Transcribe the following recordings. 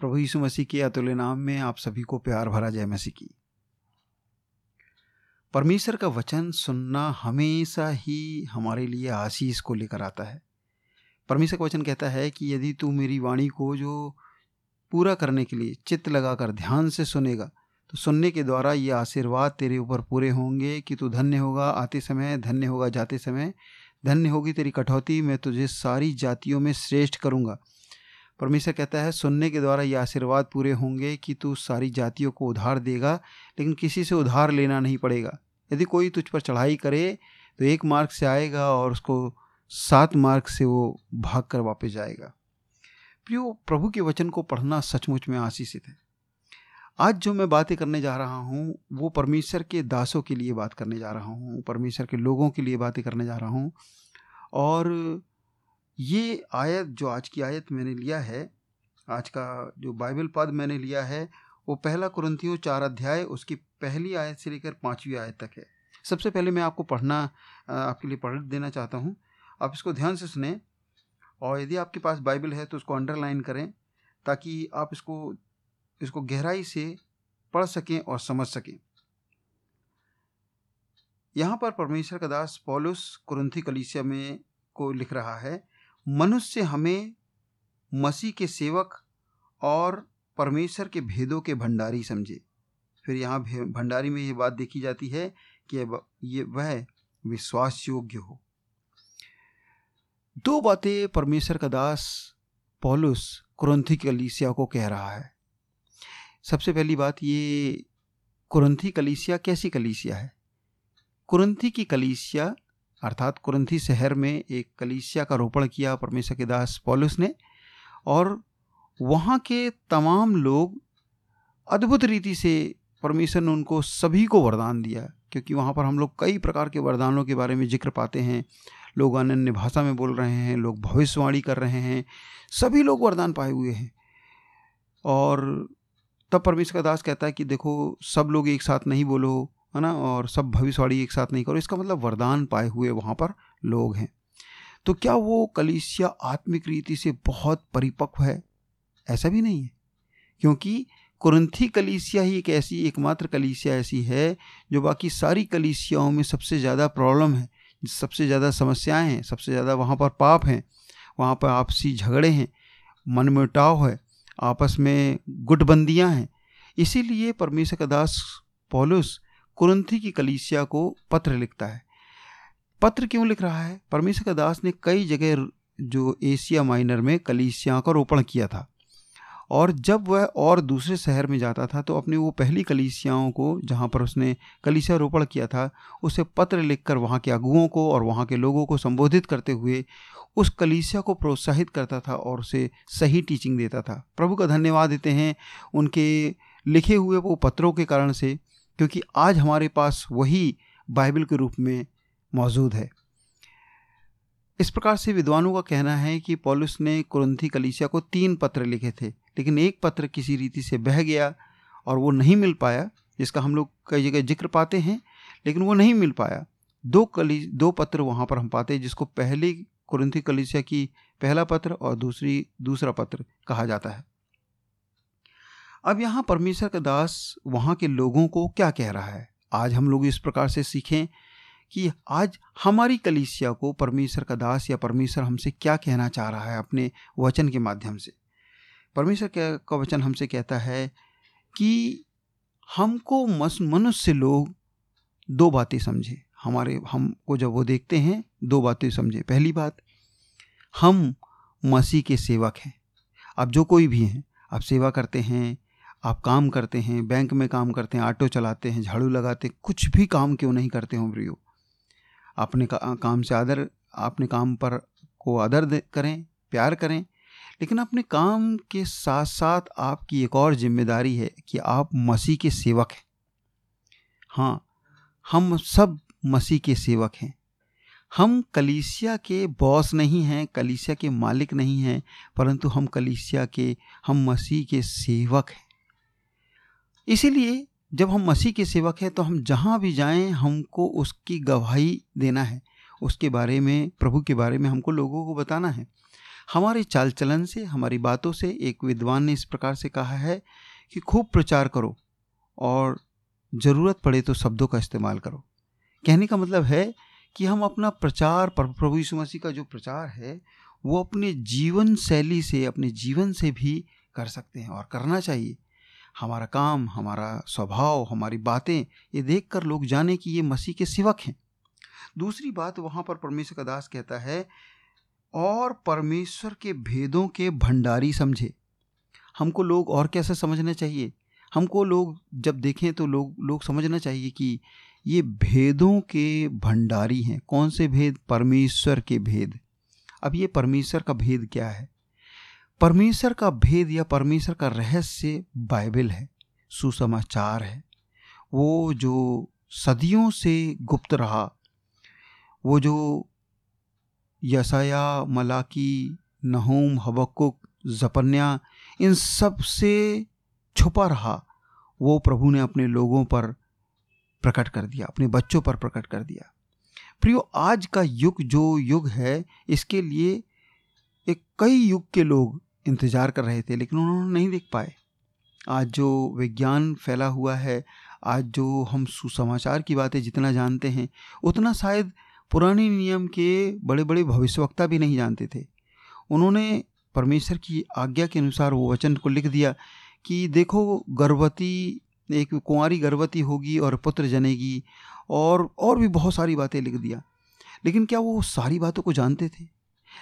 प्रभु यीशु मसीह के अतुल्य नाम में आप सभी को प्यार भरा जय मसीह की। परमेश्वर का वचन सुनना हमेशा ही हमारे लिए आशीष को लेकर आता है। परमेश्वर का वचन कहता है कि यदि तू मेरी वाणी को जो पूरा करने के लिए चित्त लगाकर ध्यान से सुनेगा तो सुनने के द्वारा ये आशीर्वाद तेरे ऊपर पूरे होंगे कि तू धन्य होगा आते समय, धन्य होगा जाते समय, धन्य होगी तेरी कटौती मैं तुझे सारी जातियों में श्रेष्ठ करूँगा। परमेश्वर कहता है, सुनने के द्वारा ये आशीर्वाद पूरे होंगे कि तू सारी जातियों को उधार देगा, लेकिन किसी से उधार लेना नहीं पड़ेगा। यदि कोई तुझ पर चढ़ाई करे तो एक मार्ग से आएगा और उसको सात मार्ग से वो भाग कर वापस जाएगा। प्रियो, प्रभु के वचन को पढ़ना सचमुच में आशीषित है। आज जो मैं बातें करने जा रहा हूँ, वो परमेश्वर के दासों के लिए बात करने जा रहा हूँ, परमेश्वर के लोगों के लिए बातें करने जा रहा हूँ। और ये आयत जो आज की आयत मैंने लिया है, आज का जो बाइबल पद मैंने लिया है, वो पहला कुरंथियों चार अध्याय, उसकी पहली आयत से लेकर पाँचवीं आयत तक है। सबसे पहले मैं आपको पढ़ना आपके लिए पढ़ देना चाहता हूँ। आप इसको ध्यान से सुने और यदि आपके पास बाइबल है तो उसको अंडरलाइन करें ताकि आप इसको इसको गहराई से पढ़ सकें और समझ सकें। यहाँ पर परमेश्वर का दास पॉलुस कुरंथी कलीसिया में को लिख रहा है। मनुष्य हमें मसीह के सेवक और परमेश्वर के भेदों के भंडारी समझे। फिर यहाँ भंडारी में ये बात देखी जाती है कि ये वह विश्वास योग्य हो। दो बातें परमेश्वर का दास पॉलुस कुरंथी कलीसिया को कह रहा है। सबसे पहली बात ये, कुरंथी कलीसिया कैसी कलीसिया है? कुरंथी की कलीसिया अर्थात कुरंथी शहर में एक कलीसिया का रोपण किया परमेश्वर के दास पॉलुस ने, और वहाँ के तमाम लोग अद्भुत रीति से परमेश्वर ने उनको सभी को वरदान दिया, क्योंकि वहाँ पर हम लोग कई प्रकार के वरदानों के बारे में ज़िक्र पाते हैं। लोग अन्य भाषा में बोल रहे हैं, लोग भविष्यवाणी कर रहे हैं, सभी लोग वरदान पाए हुए हैं। और तब परमेश्वर का दास कहता है कि देखो, सब लोग एक साथ नहीं बोलो है ना, और सब भविष्यवाणी एक साथ नहीं करो। इसका मतलब वरदान पाए हुए वहाँ पर लोग हैं। तो क्या वो कलिसिया आत्मिक रीति से बहुत परिपक्व है? ऐसा भी नहीं है। क्योंकि कुरंथी कलीसिया ही एक ऐसी, एकमात्र कलीसिया ऐसी है, जो बाकी सारी कलीसियाओं में सबसे ज़्यादा प्रॉब्लम है, सबसे ज़्यादा समस्याएँ हैं, सबसे ज़्यादा वहाँ पर पाप हैं, वहाँ पर आपसी झगड़े हैं, मन मुटाव है, आपस में गुटबंदियाँ हैं। इसीलिए परमेश्वर का दास पौलुस कुरंथी की कलीसिया को पत्र लिखता है। पत्र क्यों लिख रहा है? परमेश्वर का दास ने कई जगह जो एशिया माइनर में कलीसिया का रोपण किया था। और जब वह और दूसरे शहर में जाता था तो अपनी वो पहली कलीसियाओं को, जहाँ पर उसने कलीसिया रोपण किया था, उसे पत्र लिखकर वहाँ के अगुओं को और वहाँ के लोगों को संबोधित करते हुए उस कलीसिया को प्रोत्साहित करता था और उसे सही टीचिंग देता था। प्रभु का धन्यवाद देते हैं उनके लिखे हुए वो पत्रों के कारण से। क्योंकि आज हमारे पास वही बाइबल के रूप में मौजूद है। इस प्रकार से विद्वानों का कहना है कि पॉलुस ने कुरंथी कलीसिया को तीन पत्र लिखे थे, लेकिन एक पत्र किसी रीति से बह गया और वो नहीं मिल पाया, जिसका हम लोग कई जगह ज़िक्र पाते हैं, लेकिन वो नहीं मिल पाया। दो कली, दो पत्र वहाँ पर हम पाते हैं, जिसको पहली कुरंथी कलीसिया की पहला पत्र और दूसरी, दूसरा पत्र कहा जाता है। अब यहाँ परमेश्वर का दास वहाँ के लोगों को क्या कह रहा है? आज हम लोग इस प्रकार से सीखें कि आज हमारी कलीसिया को परमेश्वर का दास या परमेश्वर हमसे क्या कहना चाह रहा है अपने वचन के माध्यम से। परमेश्वर का वचन हमसे कहता है कि हमको मनुष्य लोग दो बातें समझें। हमारे, हमको जब वो देखते हैं, दो बातें समझें। पहली बात, हम मसीह के सेवक हैं। अब जो कोई भी हैं, आप सेवा करते हैं आप काम करते हैं बैंक में काम करते हैं ऑटो चलाते हैं झाड़ू लगाते हैं कुछ भी काम क्यों नहीं करते हो प्रियो अपने का, काम से आदर अपने काम पर को आदर करें प्यार करें लेकिन अपने काम के साथ साथ आपकी एक और ज़िम्मेदारी है कि आप मसीह के सेवक हैं। हाँ हम सब मसीह के सेवक हैं। हम कलीसिया के बॉस नहीं हैं कलीसिया के मालिक नहीं हैं परंतु हम कलीसिया के हम मसीह के सेवक हैं। इसीलिए जब हम मसीह के सेवक हैं तो हम जहाँ भी जाएँ, हमको उसकी गवाही देना है। उसके बारे में, प्रभु के बारे में हमको लोगों को बताना है। हमारे चाल चलन से, हमारी बातों से एक विद्वान ने इस प्रकार से कहा है कि खूब प्रचार करो और ज़रूरत पड़े तो शब्दों का इस्तेमाल करो। कहने का मतलब है कि हम अपना प्रचार प्रभु यीशु मसीह का जो प्रचार है, वो अपने जीवन शैली से, अपने जीवन से भी कर सकते हैं और करना चाहिए। हमारा काम, हमारा स्वभाव, हमारी बातें, ये देख कर लोग जाने कि ये मसीह के सेवक हैं। दूसरी बात वहाँ पर परमेश्वर का दास कहता है, और परमेश्वर के भेदों के भंडारी समझे। हमको लोग और कैसे समझना चाहिए? हमको लोग जब देखें तो लोग लोग समझना चाहिए कि ये भेदों के भंडारी हैं। कौन से भेद? परमेश्वर के भेद। अब ये परमेश्वर का भेद क्या है? परमेश्वर का भेद या परमेश्वर का रहस्य बाइबल है, सुसमाचार है। वो जो सदियों से गुप्त रहा, वो जो यसाया मलाकी, नहूम, हबक्कुक जपन्या इन सबसे छुपा रहा, वो प्रभु ने अपने लोगों पर प्रकट कर दिया, अपने बच्चों पर प्रकट कर दिया। प्रियो, आज का युग जो युग है, इसके लिए एक कई युग के लोग इंतज़ार कर रहे थे, लेकिन उन्होंने नहीं देख पाए। आज जो विज्ञान फैला हुआ है, आज जो हम सुसमाचार की बातें जितना जानते हैं, उतना शायद पुराने नियम के बड़े बड़े भविष्यवक्ता भी नहीं जानते थे। उन्होंने परमेश्वर की आज्ञा के अनुसार वो वचन को लिख दिया कि देखो, गर्भवती, एक कुंवारी गर्भवती होगी और पुत्र जनेगी, और और भी बहुत सारी बातें लिख दिया। लेकिन क्या वो सारी बातों को जानते थे?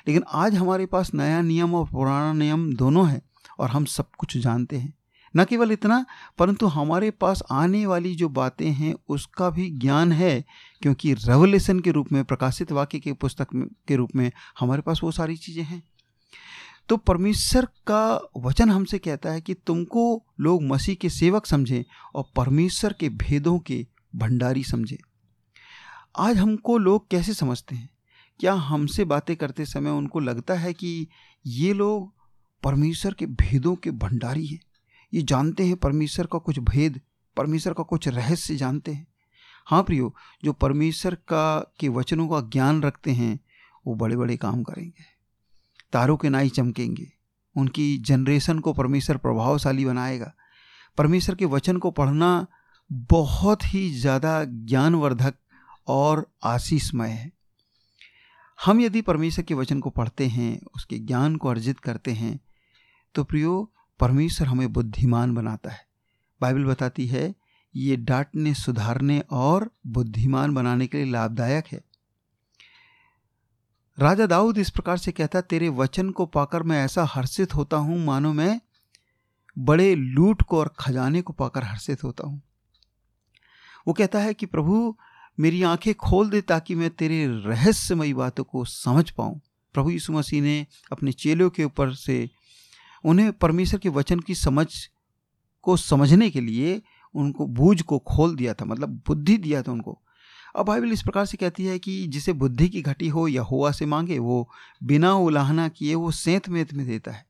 लेकिन आज हमारे पास नया नियम और पुराना नियम दोनों है और हम सब कुछ जानते हैं। न केवल इतना, परंतु हमारे पास आने वाली जो बातें हैं, उसका भी ज्ञान है, क्योंकि रेवलेशन के रूप में, प्रकाशित वाक्य के पुस्तक के रूप में हमारे पास वो सारी चीज़ें हैं। तो परमेश्वर का वचन हमसे कहता है कि तुमको लोग मसीह के सेवक समझें और परमेश्वर के भेदों के भंडारी समझें। आज हमको लोग कैसे समझते हैं? क्या हमसे बातें करते समय उनको लगता है कि ये लोग परमेश्वर के भेदों के भंडारी हैं? ये जानते हैं परमेश्वर का कुछ भेद, परमेश्वर का कुछ रहस्य जानते हैं। हाँ प्रियो, जो परमेश्वर का, के वचनों का ज्ञान रखते हैं, वो बड़े बड़े काम करेंगे। तारों के नाई चमकेंगे। उनकी जनरेशन को परमेश्वर प्रभावशाली बनाएगा। परमेश्वर के वचन को पढ़ना बहुत ही ज़्यादा ज्ञानवर्धक और आशीषमय है। हम यदि परमेश्वर के वचन को पढ़ते हैं, उसके ज्ञान को अर्जित करते हैं तो प्रियो, परमेश्वर हमें बुद्धिमान बनाता है। बाइबल बताती है, ये डांटने, सुधारने और बुद्धिमान बनाने के लिए लाभदायक है। राजा दाऊद इस प्रकार से कहता, तेरे वचन को पाकर मैं ऐसा हर्षित होता हूँ, मानो मैं बड़े लूट को और खजाने को पाकर हर्षित होता हूँ। वो कहता है कि, प्रभु मेरी आँखें खोल दे ताकि मैं तेरे रहस्यमयी बातों को समझ पाऊँ। प्रभु यीशु मसीह ने अपने चेलों के ऊपर से उन्हें परमेश्वर के वचन की समझ को समझने के लिए उनको बूझ को खोल दिया था मतलब बुद्धि दिया था उनको। अब बाइबल इस प्रकार से कहती है कि जिसे बुद्धि की घटी हो या हुआ से मांगे, वो बिना उलाहना किए वो सेंत मेत में देता है।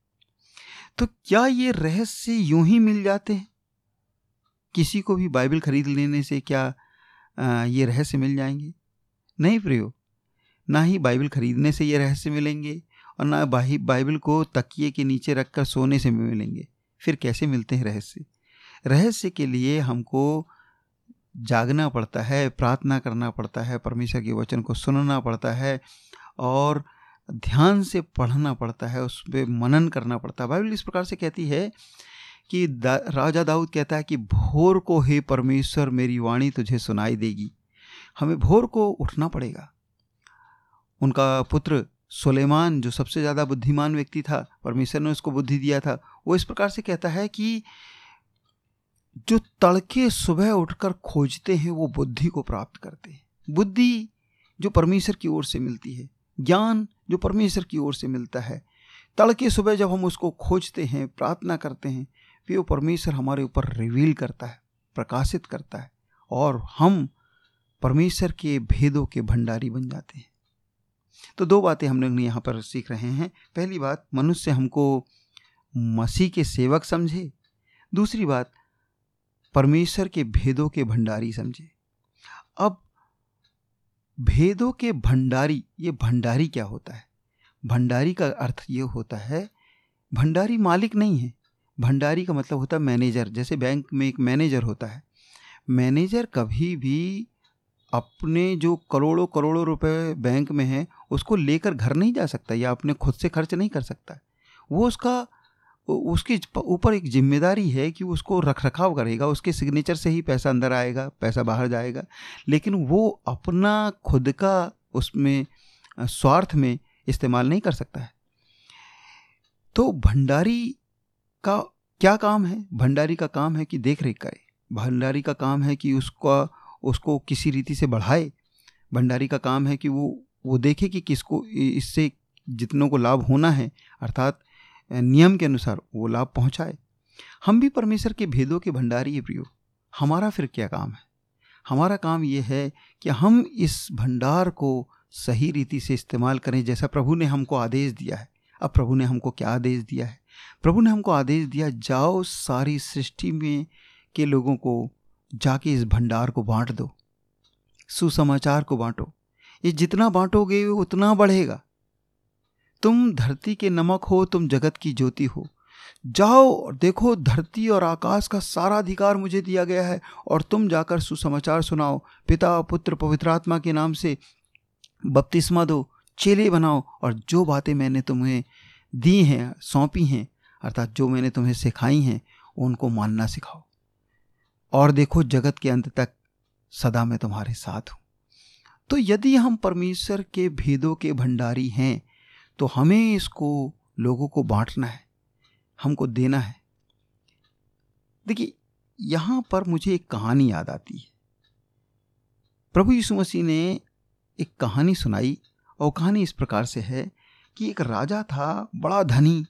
तो क्या ये रहस्य यूँ ही मिल जाते हैं? किसी को भी बाइबल खरीद लेने से क्या ये रहस्य मिल जाएँगे। नहीं प्रियो, ना ही बाइबल खरीदने से ये रहस्य मिलेंगे और ना बाही, बाइबल को तकिए के नीचे रखकर सोने से मिलेंगे। फिर कैसे मिलते हैं रहस्य? रहस्य के लिए हमको जागना पड़ता है, प्रार्थना करना पड़ता है, परमेश्वर के वचन को सुनना पड़ता है और ध्यान से पढ़ना पड़ता है, उस पर मनन करना पड़ता है। बाइबल इस प्रकार से कहती है कि दा, राजा दाऊद कहता है कि भोर को हे परमेश्वर मेरी वाणी तुझे सुनाई देगी। हमें भोर को उठना पड़ेगा। उनका पुत्र सुलेमान जो सबसे ज़्यादा बुद्धिमान व्यक्ति था परमेश्वर ने उसको बुद्धि दिया था वो इस प्रकार से कहता है कि जो तड़के सुबह उठकर खोजते हैं वो बुद्धि को प्राप्त करते हैं। बुद्धि जो परमेश्वर की ओर से मिलती है ज्ञान जो परमेश्वर की ओर से मिलता है तड़के सुबह जब हम उसको खोजते हैं प्रार्थना करते हैं फिर वो परमेश्वर हमारे ऊपर रिवील करता है, प्रकाशित करता है और हम परमेश्वर के भेदों के भंडारी बन जाते हैं। तो दो बातें हम लोग यहाँ पर सीख रहे हैं। पहली बात, मनुष्य हमको मसीह के सेवक समझे। दूसरी बात, परमेश्वर के भेदों के भंडारी समझे। अब, भेदों के भंडारी, ये भंडारी क्या होता है? भंडारी का अर्थ ये होता है, भंडारी मालिक नहीं है। भंडारी का मतलब होता है मैनेजर, जैसे बैंक में एक मैनेजर होता है। मैनेजर कभी भी अपने जो करोड़ों करोड़ों रुपए बैंक में हैं, उसको लेकर घर नहीं जा सकता या अपने खुद से खर्च नहीं कर सकता। वो उसका उसके ऊपर एक ज़िम्मेदारी है कि उसको रख रखाव करेगा, उसके सिग्नेचर से ही पैसा अंदर आएगा, पैसा बाहर जाएगा। लेकिन वो अपना खुद का उसमें स्वार्थ में इस्तेमाल नहीं कर सकता है। तो भंडारी का क्या काम है? भंडारी का काम है कि देख रेख करे। भंडारी का काम है कि उसका, उसको किसी रीति से बढ़ाए। भंडारी का काम है कि वो वो देखे कि किसको इससे जितनों को लाभ होना है, अर्थात नियम के अनुसार वो लाभ पहुँचाए। हम भी परमेश्वर के भेदों के भंडारी है प्रियो। हमारा फिर क्या काम है? हमारा काम ये है कि हम इस भंडार को सही रीति से इस्तेमाल करें, जैसा प्रभु ने हमको आदेश दिया है। अब प्रभु ने हमको क्या आदेश दिया है? प्रभु ने हमको आदेश दिया, जाओ सारी सृष्टि में के लोगों को जाके इस भंडार को बांट दो, सुसमाचार को बांटो। ये जितना बांटोगे उतना बढ़ेगा। तुम धरती के नमक हो, तुम जगत की ज्योति हो। जाओ और देखो, धरती और आकाश का सारा अधिकार मुझे दिया गया है और तुम जाकर सुसमाचार सुनाओ। पिता, पुत्र, पवित्र आत्मा के नाम से बपतिस्मा दो। चेले बनाओ और जो बातें मैंने तुम्हें दी हैं, सौंपी हैं, अर्थात जो मैंने तुम्हें सिखाई हैं, उनको मानना सिखाओ। और देखो, जगत के अंत तक सदा मैं तुम्हारे साथ हूँ। तो यदि हम परमेश्वर के भेदों के भंडारी हैं तो हमें इसको, लोगों को बांटना है, हमको देना है। देखिए, यहाँ पर मुझे एक कहानी याद आती है। प्रभु यीशु मसीह ने एक कहानी सुनाई और कहानी इस प्रकार से है कि एक राजा था, बड़ा धनी,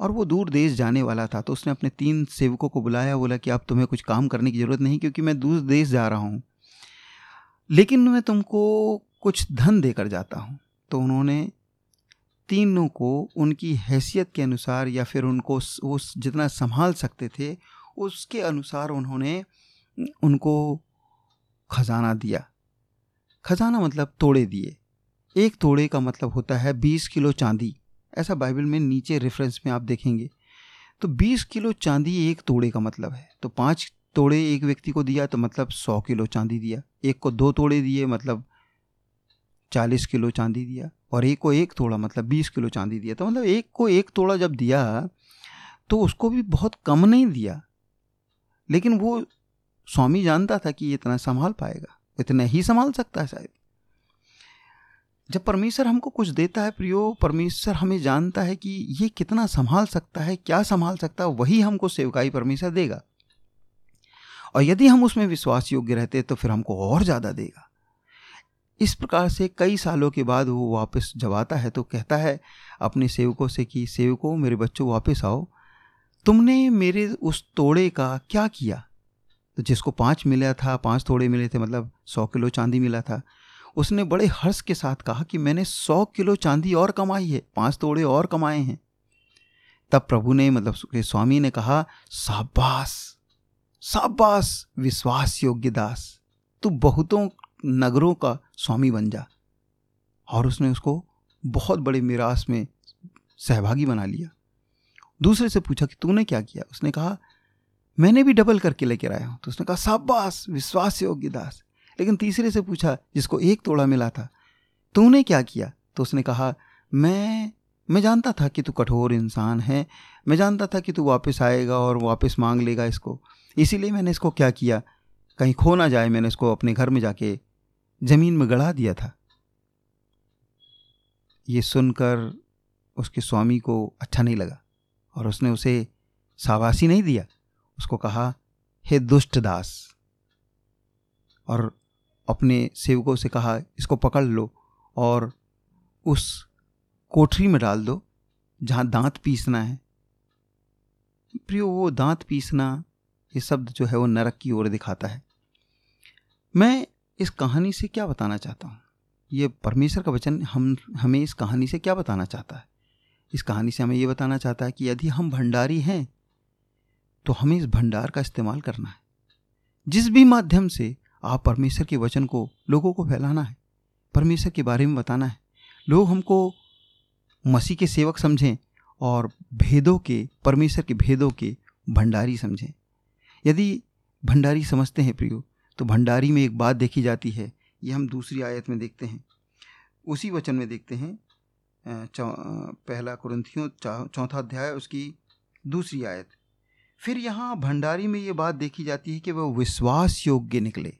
और वो दूर देश जाने वाला था तो उसने अपने तीन सेवकों को बुलाया, बोला कि अब तुम्हें कुछ काम करने की ज़रूरत नहीं क्योंकि मैं दूर देश जा रहा हूँ। लेकिन मैं तुमको कुछ धन देकर जाता हूँ। तो उन्होंने तीनों को उनकी हैसियत के अनुसार या फिर उनको वो जितना संभाल सकते थे, उसके अनुसार उन्होंने उनको खजाना दिया। खजाना मतलब तोड़े दिए। एक तोड़े का मतलब होता है बीस किलो चांदी। ऐसा बाइबल में नीचे रेफरेंस में आप देखेंगे। तो बीस किलो चांदी एक तोड़े का मतलब है। तो पाँच तोड़े एक व्यक्ति को दिया तो मतलब सौ किलो चांदी दिया। एक को दो तोड़े दिए मतलब चालीस किलो चांदी दिया। और एक को एक तोड़ा मतलब बीस किलो चांदी दिया। तो मतलब एक को एक तोड़ा जब दिया तो उसको भी बहुत कम नहीं दिया। लेकिन वो स्वामी जानता था कि इतना संभाल पाएगा। इतना ही संभाल सकता है शायद। जब परमेश्वर हमको कुछ देता है प्रियो, परमेश्वर हमें जानता है कि ये कितना संभाल सकता है, क्या संभाल सकता है, वही हमको सेवकाई परमेश्वर देगा। और यदि हम उसमें विश्वास योग्य रहते तो फिर हमको और ज़्यादा देगा। इस प्रकार से कई सालों के बाद वो वापस जब आता है तो कहता है अपने सेवकों से कि, सेवकों, मेरे बच्चों, वापस आओ। तुमने मेरे उस तोड़े का क्या किया? तो जिसको पाँच मिला था, पाँच तोड़े मिले थे मतलब सौ किलो चांदी मिला था उसने बड़े हर्ष के साथ कहा कि मैंने सौ किलो चांदी और कमाई है, पाँच तोड़े और कमाए हैं। तब प्रभु ने मतलब स्वामी ने कहा, साबास साबास, विश्वास योग्य दास, तू बहुतों नगरों का स्वामी बन जा। और उसने उसको बहुत बड़े मिरास में सहभागी बना लिया। दूसरे से पूछा कि तूने क्या किया? उसने कहा, मैंने भी डबल करके लेकर आया हूँ। तो उसने कहा, साबास, विश्वास योग्य दास लेकिन तीसरे से पूछा, जिसको एक तोड़ा मिला था, तूने क्या किया? तो उसने कहा, मैं मैं जानता था कि तू कठोर इंसान है। मैं जानता था कि तू वापस आएगा और वापस मांग लेगा इसको। इसीलिए मैंने इसको क्या किया? कहीं खो ना जाए मैंने इसको अपने घर में जाके ज़मीन में गड़ा दिया था। ये सुनकर उसके स्वामी को अच्छा नहीं लगा और उसने उसे शाबाशी नहीं दिया। उसको कहा, हे दुष्ट दास! और अपने सेवकों से कहा, इसको पकड़ लो और उस कोठरी में डाल दो जहाँ दांत पीसना है। प्रियो, वो दांत पीसना, ये शब्द जो है वो नरक की ओर दिखाता है। मैं इस कहानी से क्या बताना चाहता हूँ? ये परमेश्वर का वचन हम, हमें इस कहानी से क्या बताना चाहता है? इस कहानी से हमें ये बताना चाहता है कि यदि हम भंडारी हैं तो हमें इस भंडार का इस्तेमाल करना है। जिस भी माध्यम से आप परमेश्वर के वचन को, लोगों को फैलाना है। परमेश्वर के बारे में बताना है। लोग हमको मसीह के सेवक समझें और भेदों के, परमेश्वर के भेदों के भंडारी समझें। यदि भंडारी समझते हैं प्रियो तो भंडारी में एक बात देखी जाती है। ये हम दूसरी आयत में देखते हैं। उसी वचन में देखते हैं। पहला कुरंथियों चौथा अध्याय, उसकी दूसरी आयत। फिर यहाँ भंडारी में ये बात देखी जाती है कि वह विश्वास योग्य निकले।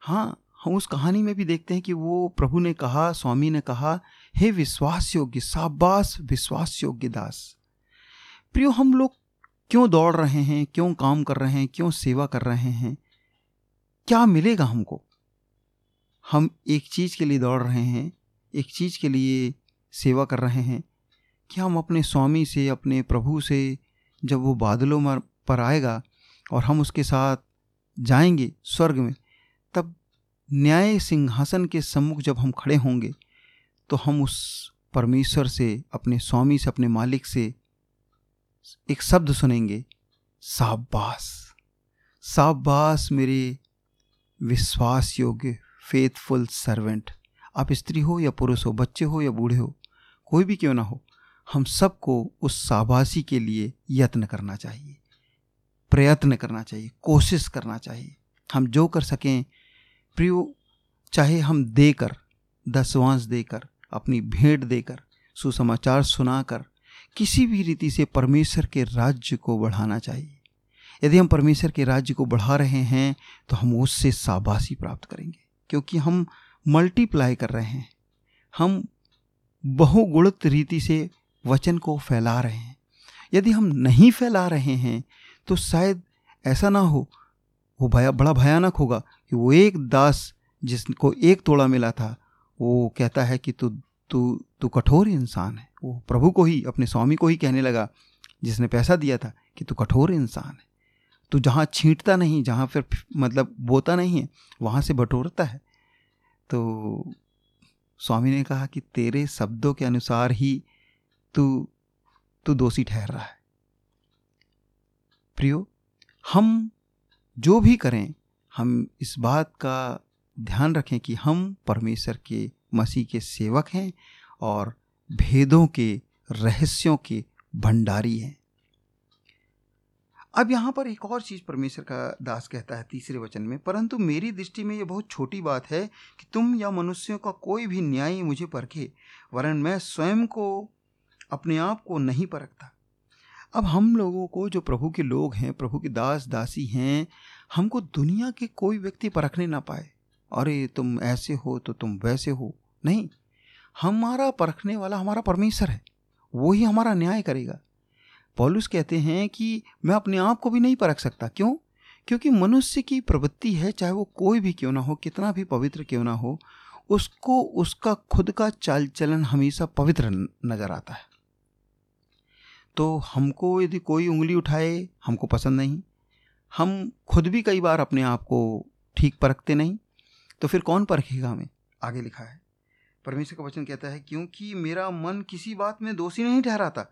हाँ हम उस कहानी में भी देखते हैं कि वो प्रभु ने कहा, स्वामी ने कहा, हे विश्वास योग्य साबास विश्वास योग्य दास। प्रियो, हम लोग क्यों दौड़ रहे हैं, क्यों काम कर रहे हैं, क्यों सेवा कर रहे हैं? क्या मिलेगा हमको? हम एक चीज़ के लिए दौड़ रहे हैं, एक चीज़ के लिए सेवा कर रहे हैं। कि हम अपने स्वामी से, अपने प्रभु से जब वो बादलों पर आएगा और हम उसके साथ जाएँगे स्वर्ग में न्याय सिंहासन के सम्मुख जब हम खड़े होंगे तो हम उस परमेश्वर से, अपने स्वामी से, अपने मालिक से एक शब्द सुनेंगे साबास साबास मेरे विश्वास योग्य फेथफुल सर्वेंट आप स्त्री हो या पुरुष हो, बच्चे हो या बूढ़े हो, कोई भी क्यों ना हो, हम सबको उस साबासी के लिए यत्न करना चाहिए, प्रयत्न करना चाहिए, कोशिश करना चाहिए। हम जो कर सकें प्रियो, चाहे हम देकर, दसवांश देकर, अपनी भेंट देकर, सुसमाचार सुनाकर, किसी भी रीति से परमेश्वर के राज्य को बढ़ाना चाहिए। यदि हम परमेश्वर के राज्य को बढ़ा रहे हैं तो हम उससे साबासी प्राप्त करेंगे, क्योंकि हम मल्टीप्लाई कर रहे हैं। हम बहुगुणित रीति से वचन को फैला रहे हैं। यदि हम नहीं फैला रहे हैं तो शायद ऐसा ना हो वो भया, बड़ा भयानक होगा कि वो एक दास जिसको एक तोड़ा मिला था, वो कहता है कि तू तू तू कठोर इंसान है। वो प्रभु को ही, अपने स्वामी को ही कहने लगा, जिसने पैसा दिया था कि तू कठोर इंसान है। तू जहाँ छींटता नहीं, जहाँ फिर मतलब बोता नहीं है, वहाँ से बटोरता है। तो स्वामी ने कहा कि तेरे शब्दों के अनुसार ही तू तू दोषी ठहर रहा है। प्रियो, हम जो भी करें, हम इस बात का ध्यान रखें कि हम परमेश्वर के, मसीह के सेवक हैं और भेदों के, रहस्यों के भंडारी हैं। अब यहाँ पर एक और चीज़ परमेश्वर का दास कहता है तीसरे वचन में, परंतु मेरी दृष्टि में यह बहुत छोटी बात है कि तुम या मनुष्यों का कोई भी न्याय मुझे परखे, वरन मैं स्वयं को, अपने आप को नहीं परखता। अब हम लोगों को, जो प्रभु के लोग हैं, प्रभु के दास, दासी हैं, हमको दुनिया के कोई व्यक्ति परखने ना पाए। अरे, तुम ऐसे हो तो तुम वैसे हो। नहीं, हमारा परखने वाला हमारा परमेश्वर है। वो ही हमारा न्याय करेगा। पॉलुस कहते हैं कि मैं अपने आप को भी नहीं परख सकता। क्यों? क्योंकि मनुष्य की प्रवृत्ति है, चाहे वो कोई भी क्यों ना हो, कितना भी पवित्र क्यों ना हो, उसको, उसका खुद का चाल चलन हमेशा पवित्र नज़र आता है। तो हमको यदि कोई उंगली उठाए, हमको पसंद नहीं। हम खुद भी कई बार अपने आप को ठीक परखते नहीं। तो फिर कौन परखेगा हमें? आगे लिखा है। परमेश्वर का वचन कहता है, क्योंकि मेरा मन किसी बात में दोषी नहीं ठहराता,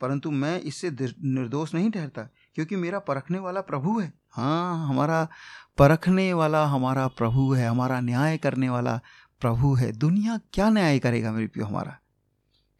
परंतु मैं इससे निर्दोष नहीं ठहरता, क्योंकि मेरा परखने वाला प्रभु है। हाँ हमारा परखने वाला हमारा प्रभु है, हमारा न्याय करने वाला प्रभु है। दुनिया क्या न्याय करेगा मेरे प्यो हमारा?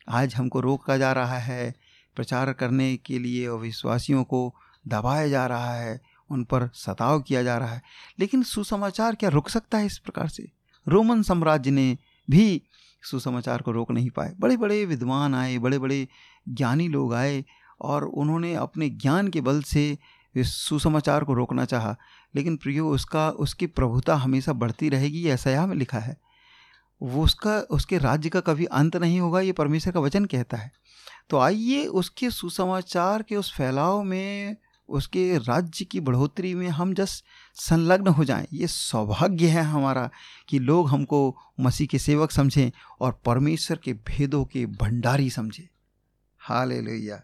आज हमको रोका जा रहा है प्रचार करने के लिए और विश्वासियों को दबाया जा रहा है, उन पर सताव किया जा रहा है। लेकिन सुसमाचार क्या रुक सकता है इस प्रकार से? रोमन साम्राज्य ने भी सुसमाचार को रोक नहीं पाए। बड़े बड़े विद्वान आए बड़े बड़े ज्ञानी लोग आए और उन्होंने अपने ज्ञान के बल से सुसमाचार को रोकना चाहा। लेकिन प्रियो, उसका, उसकी प्रभुता हमेशा बढ़ती रहेगी, ऐसा यहाँ में लिखा है। वो उसका, उसके राज्य का कभी अंत नहीं होगा, ये परमेश्वर का वचन कहता है। तो आइए उसके सुसमाचार के उस फैलाव में, उसके राज्य की बढ़ोतरी में हम जस्ट संलग्न हो जाएँ। ये सौभाग्य है हमारा कि लोग हमको मसीह के सेवक समझें और परमेश्वर के भेदों के भंडारी समझें। हाल लोहिया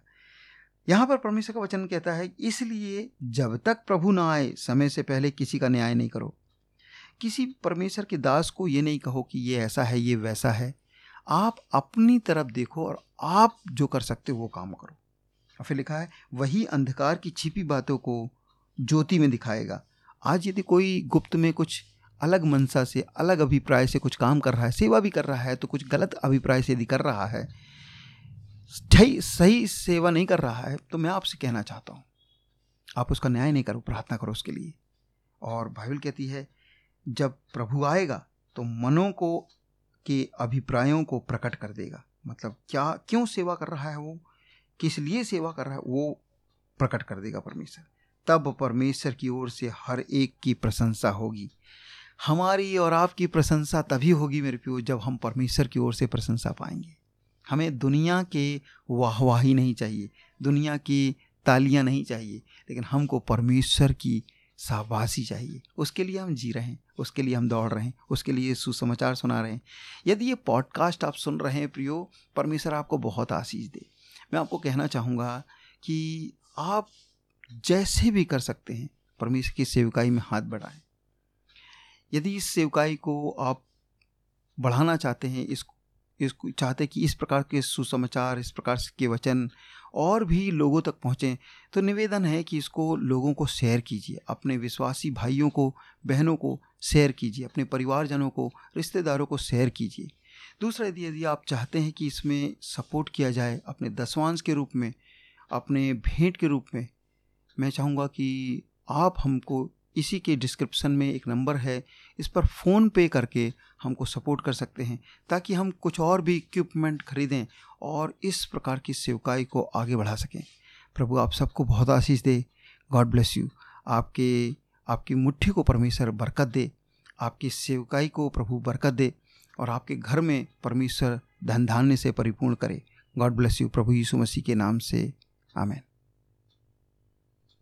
यहाँ पर परमेश्वर का वचन कहता है, इसलिए जब तक प्रभु ना आए, समय से पहले किसी का न्याय नहीं करो। किसी परमेश्वर के दास को ये नहीं कहो कि ये ऐसा है, ये वैसा है। आप अपनी तरफ़ देखो और आप जो कर सकते हो, वो काम करो। और फिर लिखा है, वही अंधकार की छिपी बातों को ज्योति में दिखाएगा। आज यदि कोई गुप्त में कुछ अलग मनसा से, अलग अभिप्राय से कुछ काम कर रहा है, सेवा भी कर रहा है तो कुछ गलत अभिप्राय से यदि कर रहा है, सही सही सेवा नहीं कर रहा है तो मैं आपसे कहना चाहता हूँ, आप उसका न्याय नहीं करो, प्रार्थना करो उसके लिए। और बाइबल कहती है जब प्रभु आएगा तो मनों को, के अभिप्रायों को प्रकट कर देगा। मतलब क्या, क्यों सेवा कर रहा है वो? किस लिए सेवा कर रहा है? वो प्रकट कर देगा परमेश्वर। तब परमेश्वर की ओर से हर एक की प्रशंसा होगी। हमारी और आपकी प्रशंसा तभी होगी मेरे प्यो, जब हम परमेश्वर की ओर से प्रशंसा पाएँगे। हमें दुनिया के वाहवाही नहीं चाहिए, दुनिया की तालियाँ नहीं चाहिए, लेकिन हमको परमेश्वर की शाबाशी चाहिए। उसके लिए हम जी रहे हैं। उसके लिए हम दौड़ रहे हैं, उसके लिए सुसमाचार सुना रहे हैं। यदि ये पॉडकास्ट आप सुन रहे हैं प्रियो, परमेश्वर आपको बहुत आशीष दे। मैं आपको कहना चाहूँगा कि आप जैसे भी कर सकते हैं, परमेश्वर की सेवकाई में हाथ बढ़ाएँ। यदि इस सेवकाई को आप बढ़ाना चाहते हैं इस चाहते कि इस प्रकार के सुसमाचार, इस प्रकार के वचन और भी लोगों तक पहुँचें तो निवेदन है कि इसको लोगों को शेयर कीजिए, अपने विश्वासी भाइयों को, बहनों को शेयर कीजिए, अपने परिवारजनों को, रिश्तेदारों को शेयर कीजिए। दूसरा यदि यदि आप चाहते हैं कि इसमें सपोर्ट किया जाए अपने दसवांश के रूप में, अपने भेंट के रूप में, मैं चाहूँगा कि आप हमको इसी के डिस्क्रिप्शन में एक नंबर है। इस पर फ़ोन पे करके हमको सपोर्ट कर सकते हैं, ताकि हम कुछ और भी इक्विपमेंट खरीदें और इस प्रकार की सेवकाई को आगे बढ़ा सकें। प्रभु, आप सबको बहुत आशीष दे। गॉड ब्लेस यू आपके, आपकी मुट्ठी को परमेश्वर बरकत दे। आपकी सेवकाई को प्रभु बरकत दे और आपके घर में परमेश्वर धन धान्य से परिपूर्ण करे। गॉड ब्लेस यू प्रभु यीशु मसीह के नाम से. आमेन